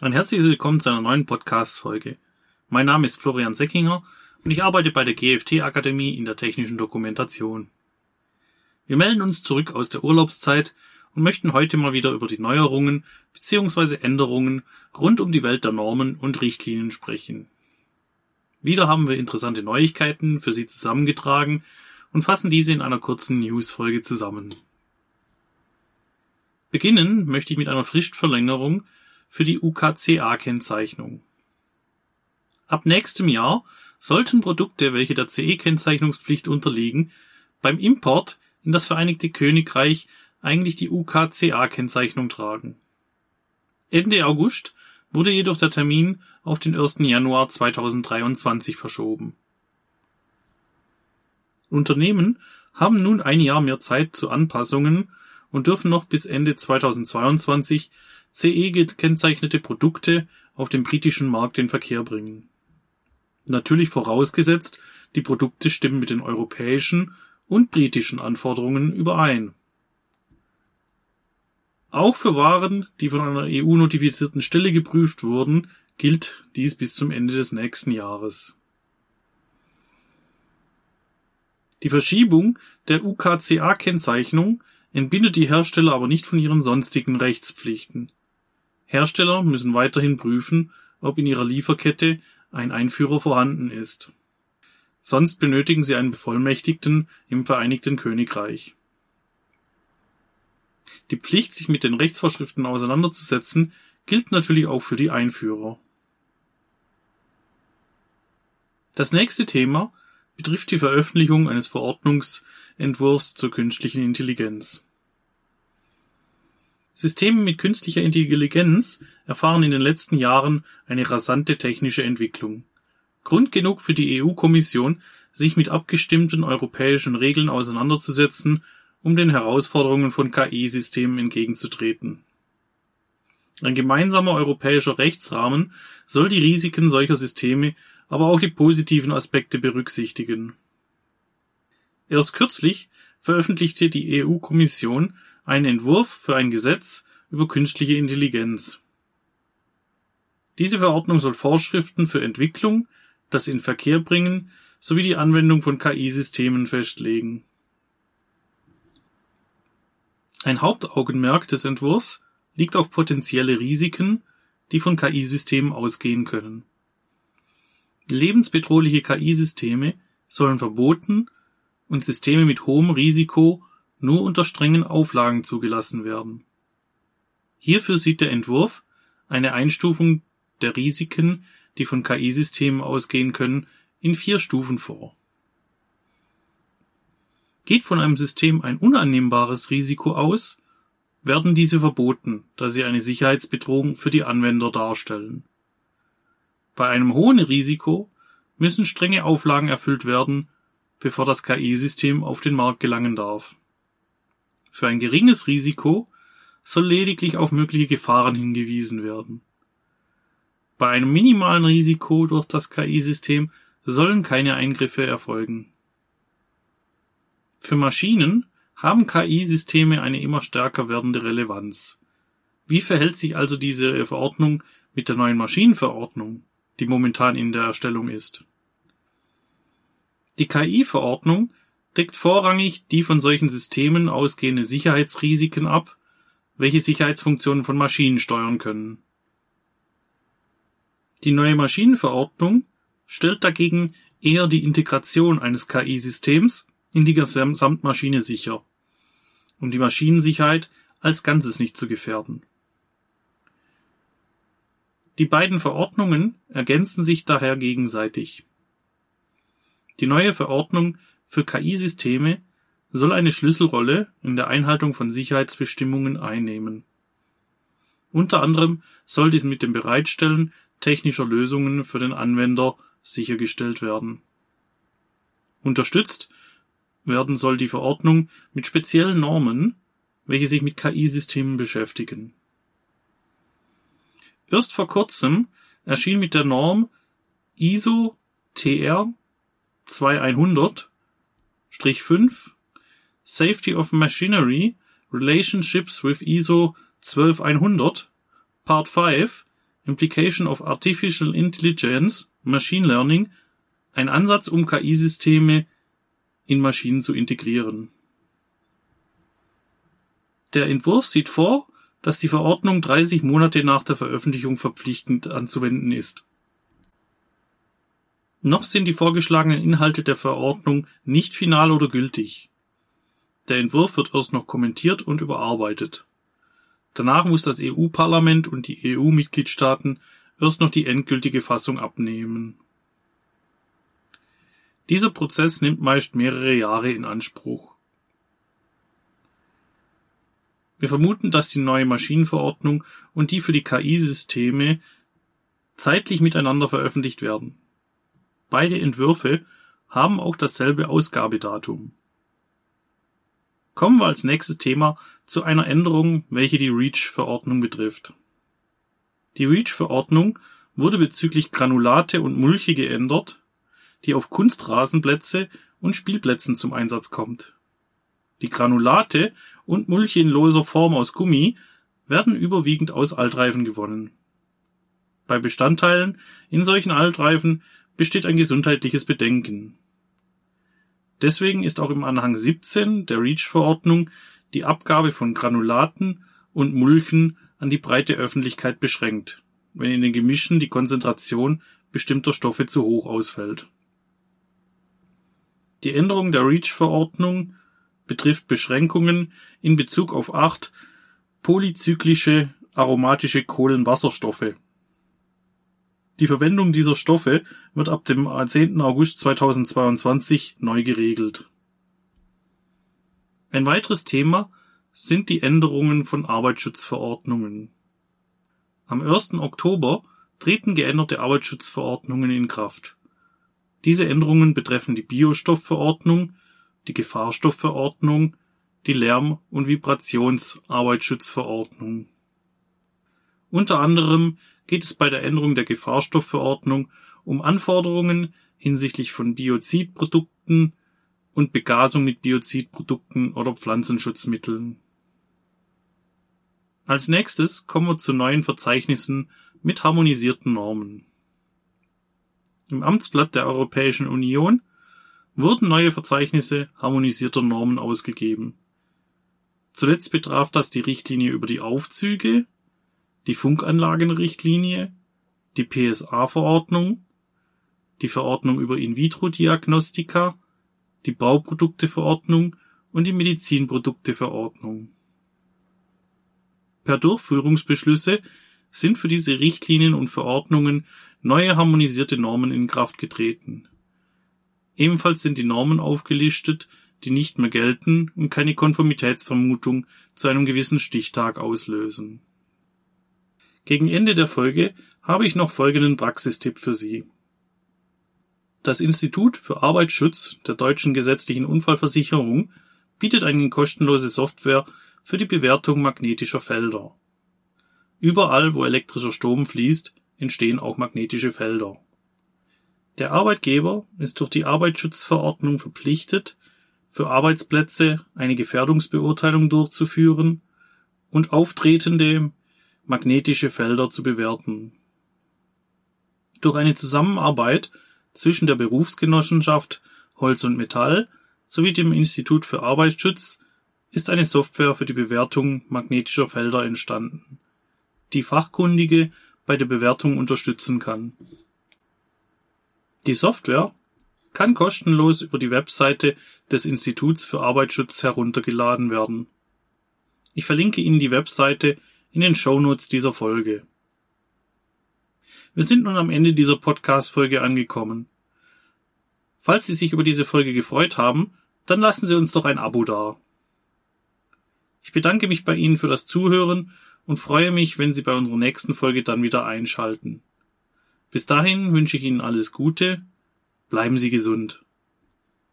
Ein herzliches Willkommen zu einer neuen Podcast-Folge. Mein Name ist Florian Seckinger und ich arbeite bei der GFT-Akademie in der technischen Dokumentation. Wir melden uns zurück aus der Urlaubszeit und möchten heute mal wieder über die Neuerungen bzw. Änderungen rund um die Welt der Normen und Richtlinien sprechen. Wieder haben wir interessante Neuigkeiten für Sie zusammengetragen und fassen diese in einer kurzen News-Folge zusammen. Beginnen möchte ich mit einer Fristverlängerung für die UKCA-Kennzeichnung. Ab nächstem Jahr sollten Produkte, welche der CE-Kennzeichnungspflicht unterliegen, beim Import in das Vereinigte Königreich eigentlich die UKCA-Kennzeichnung tragen. Ende August wurde jedoch der Termin auf den 1. Januar 2023 verschoben. Unternehmen haben nun ein Jahr mehr Zeit zu Anpassungen und dürfen noch bis Ende 2022 CE-gekennzeichnete Produkte auf dem britischen Markt in Verkehr bringen. Natürlich vorausgesetzt, die Produkte stimmen mit den europäischen und britischen Anforderungen überein. Auch für Waren, die von einer EU-notifizierten Stelle geprüft wurden, gilt dies bis zum Ende des nächsten Jahres. Die Verschiebung der UKCA-Kennzeichnung entbindet die Hersteller aber nicht von ihren sonstigen Rechtspflichten. Hersteller müssen weiterhin prüfen, ob in ihrer Lieferkette ein Einführer vorhanden ist. Sonst benötigen sie einen Bevollmächtigten im Vereinigten Königreich. Die Pflicht, sich mit den Rechtsvorschriften auseinanderzusetzen, gilt natürlich auch für die Einführer. Das nächste Thema betrifft die Veröffentlichung eines Verordnungsentwurfs zur künstlichen Intelligenz. Systeme mit künstlicher Intelligenz erfahren in den letzten Jahren eine rasante technische Entwicklung. Grund genug für die EU-Kommission, sich mit abgestimmten europäischen Regeln auseinanderzusetzen, um den Herausforderungen von KI-Systemen entgegenzutreten. Ein gemeinsamer europäischer Rechtsrahmen soll die Risiken solcher Systeme, aber auch die positiven Aspekte berücksichtigen. Erst kürzlich veröffentlichte die EU-Kommission einen Entwurf für ein Gesetz über künstliche Intelligenz. Diese Verordnung soll Vorschriften für Entwicklung, das Inverkehrbringen sowie die Anwendung von KI-Systemen festlegen. Ein Hauptaugenmerk des Entwurfs liegt auf potenzielle Risiken, die von KI-Systemen ausgehen können. Lebensbedrohliche KI-Systeme sollen verboten und Systeme mit hohem Risiko nur unter strengen Auflagen zugelassen werden. Hierfür sieht der Entwurf eine Einstufung der Risiken, die von KI-Systemen ausgehen können, in vier Stufen vor. Geht von einem System ein unannehmbares Risiko aus, werden diese verboten, da sie eine Sicherheitsbedrohung für die Anwender darstellen. Bei einem hohen Risiko müssen strenge Auflagen erfüllt werden, bevor das KI-System auf den Markt gelangen darf. Für ein geringes Risiko soll lediglich auf mögliche Gefahren hingewiesen werden. Bei einem minimalen Risiko durch das KI-System sollen keine Eingriffe erfolgen. Für Maschinen haben KI-Systeme eine immer stärker werdende Relevanz. Wie verhält sich also diese Verordnung mit der neuen Maschinenverordnung, die momentan in der Erstellung ist? Die KI-Verordnung deckt vorrangig die von solchen Systemen ausgehende Sicherheitsrisiken ab, welche Sicherheitsfunktionen von Maschinen steuern können. Die neue Maschinenverordnung stellt dagegen eher die Integration eines KI-Systems in die Gesamtmaschine sicher, um die Maschinensicherheit als Ganzes nicht zu gefährden. Die beiden Verordnungen ergänzen sich daher gegenseitig. Die neue Verordnung für KI-Systeme soll eine Schlüsselrolle in der Einhaltung von Sicherheitsbestimmungen einnehmen. Unter anderem soll dies mit dem Bereitstellen technischer Lösungen für den Anwender sichergestellt werden. Unterstützt werden soll die Verordnung mit speziellen Normen, welche sich mit KI-Systemen beschäftigen. Erst vor kurzem erschien mit der Norm ISO TR 2100 5 Safety of Machinery Relationships with ISO 12100 Part 5 Implication of Artificial Intelligence, Machine Learning, ein Ansatz, um KI-Systeme in Maschinen zu integrieren. Der Entwurf sieht vor, dass die Verordnung 30 Monate nach der Veröffentlichung verpflichtend anzuwenden ist. Noch sind die vorgeschlagenen Inhalte der Verordnung nicht final oder gültig. Der Entwurf wird erst noch kommentiert und überarbeitet. Danach muss das EU-Parlament und die EU-Mitgliedstaaten erst noch die endgültige Fassung abnehmen. Dieser Prozess nimmt meist mehrere Jahre in Anspruch. Wir vermuten, dass die neue Maschinenverordnung und die für die KI-Systeme zeitlich miteinander veröffentlicht werden. Beide Entwürfe haben auch dasselbe Ausgabedatum. Kommen wir als nächstes Thema zu einer Änderung, welche die REACH-Verordnung betrifft. Die REACH-Verordnung wurde bezüglich Granulate und Mulche geändert, die auf Kunstrasenplätze und Spielplätzen zum Einsatz kommt. Die Granulate und Mulche in loser Form aus Gummi werden überwiegend aus Altreifen gewonnen. Bei Bestandteilen in solchen Altreifen besteht ein gesundheitliches Bedenken. Deswegen ist auch im Anhang 17 der REACH-Verordnung die Abgabe von Granulaten und Mulchen an die breite Öffentlichkeit beschränkt, wenn in den Gemischen die Konzentration bestimmter Stoffe zu hoch ausfällt. Die Änderung der REACH-Verordnung betrifft Beschränkungen in Bezug auf acht polyzyklische aromatische Kohlenwasserstoffe die Verwendung dieser Stoffe wird ab dem 10. August 2022 neu geregelt. Ein weiteres Thema sind die Änderungen von Arbeitsschutzverordnungen. Am 1. Oktober treten geänderte Arbeitsschutzverordnungen in Kraft. Diese Änderungen betreffen die Biostoffverordnung, die Gefahrstoffverordnung, die Lärm- und Vibrationsarbeitsschutzverordnung. Unter anderem geht es bei der Änderung der Gefahrstoffverordnung um Anforderungen hinsichtlich von Biozidprodukten und Begasung mit Biozidprodukten oder Pflanzenschutzmitteln. Als nächstes kommen wir zu neuen Verzeichnissen mit harmonisierten Normen. Im Amtsblatt der Europäischen Union wurden neue Verzeichnisse harmonisierter Normen ausgegeben. Zuletzt betraf das die Richtlinie über die Aufzüge die Funkanlagenrichtlinie, die PSA-Verordnung, die Verordnung über In-vitro-Diagnostika, die Bauprodukteverordnung und die Medizinprodukteverordnung. Per Durchführungsbeschlüsse sind für diese Richtlinien und Verordnungen neue harmonisierte Normen in Kraft getreten. Ebenfalls sind die Normen aufgelistet, die nicht mehr gelten und keine Konformitätsvermutung zu einem gewissen Stichtag auslösen. Gegen Ende der Folge habe ich noch folgenden Praxistipp für Sie. Das Institut für Arbeitsschutz der Deutschen Gesetzlichen Unfallversicherung bietet eine kostenlose Software für die Bewertung magnetischer Felder. Überall, wo elektrischer Strom fließt, entstehen auch magnetische Felder. Der Arbeitgeber ist durch die Arbeitsschutzverordnung verpflichtet, für Arbeitsplätze eine Gefährdungsbeurteilung durchzuführen und auftretende magnetische Felder zu bewerten. Durch eine Zusammenarbeit zwischen der Berufsgenossenschaft Holz und Metall sowie dem Institut für Arbeitsschutz ist eine Software für die Bewertung magnetischer Felder entstanden, die Fachkundige bei der Bewertung unterstützen kann. Die Software kann kostenlos über die Webseite des Instituts für Arbeitsschutz heruntergeladen werden. Ich verlinke Ihnen die Webseite in den Shownotes dieser Folge. Wir sind nun am Ende dieser Podcast-Folge angekommen. Falls Sie sich über diese Folge gefreut haben, dann lassen Sie uns doch ein Abo da. Ich bedanke mich bei Ihnen für das Zuhören und freue mich, wenn Sie bei unserer nächsten Folge dann wieder einschalten. Bis dahin wünsche ich Ihnen alles Gute, bleiben Sie gesund.